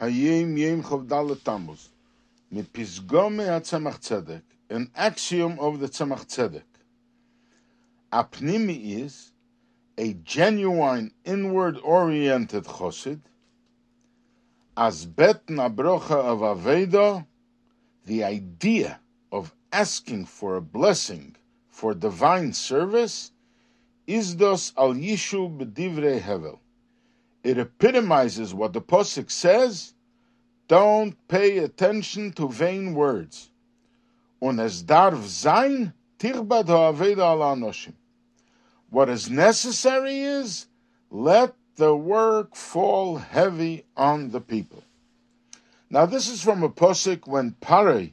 Hayim Chavdalet Tammuz. HaTzemach Tzedek, an axiom of the Tzemach Tzedek. A pnimi is a genuine inward-oriented chosid, as bet nabrocha of Aveda, the idea of asking for a blessing for divine service, is dos al yishu b'divrei hevel. It epitomizes what the posuk says. Don't pay attention to vain words. Und es darf sein, tichbad ha'aveda. What is necessary is let the work fall heavy on the people. Now, this is from a posik when Pare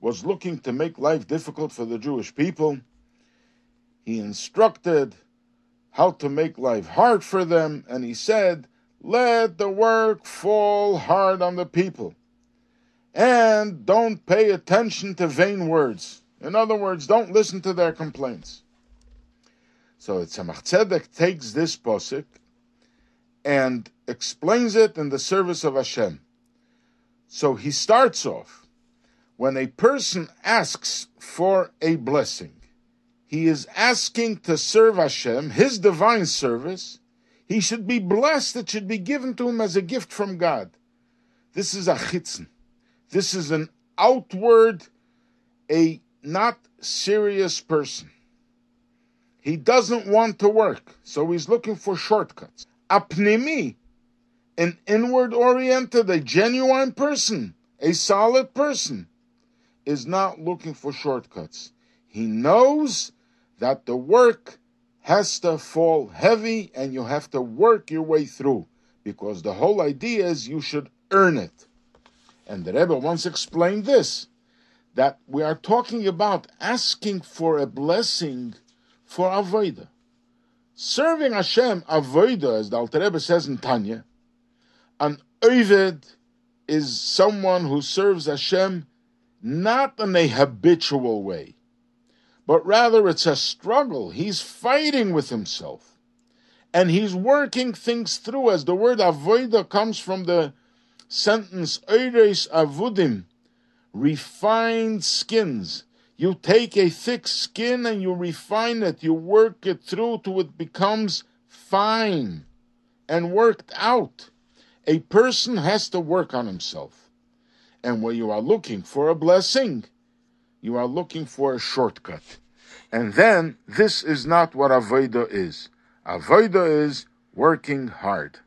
was looking to make life difficult for the Jewish people. He instructed how to make life hard for them, and he said, Let the work fall hard on the people. And don't pay attention to vain words. In other words, don't listen to their complaints. So Tzemach Tzedek takes this posik and explains it in the service of Hashem. So he starts off when a person asks for a blessing, he is asking to serve Hashem, his divine service. He should be blessed. It should be given to him as a gift from God. This is a chitzen. This is an outward, a not serious person. He doesn't want to work, so he's looking for shortcuts. A pnimi, an inward oriented, a genuine person, a solid person, is not looking for shortcuts. He knows that the work has to fall heavy and you have to work your way through because the whole idea is you should earn it. And the Rebbe once explained this that we are talking about asking for a blessing for Avodah. Serving Hashem Avodah, as the Alter Rebbe says in Tanya, an Oved is someone who serves Hashem not in a habitual way, but rather it's a struggle. He's fighting with himself. And he's working things through, as the word avoida comes from the sentence Eires avudim, refined skins. You take a thick skin and you refine it, you work it through till it becomes fine and worked out. A person has to work on himself. And when you are looking for a blessing, you are looking for a shortcut. And then this is not what Avodah is. Avodah is working hard.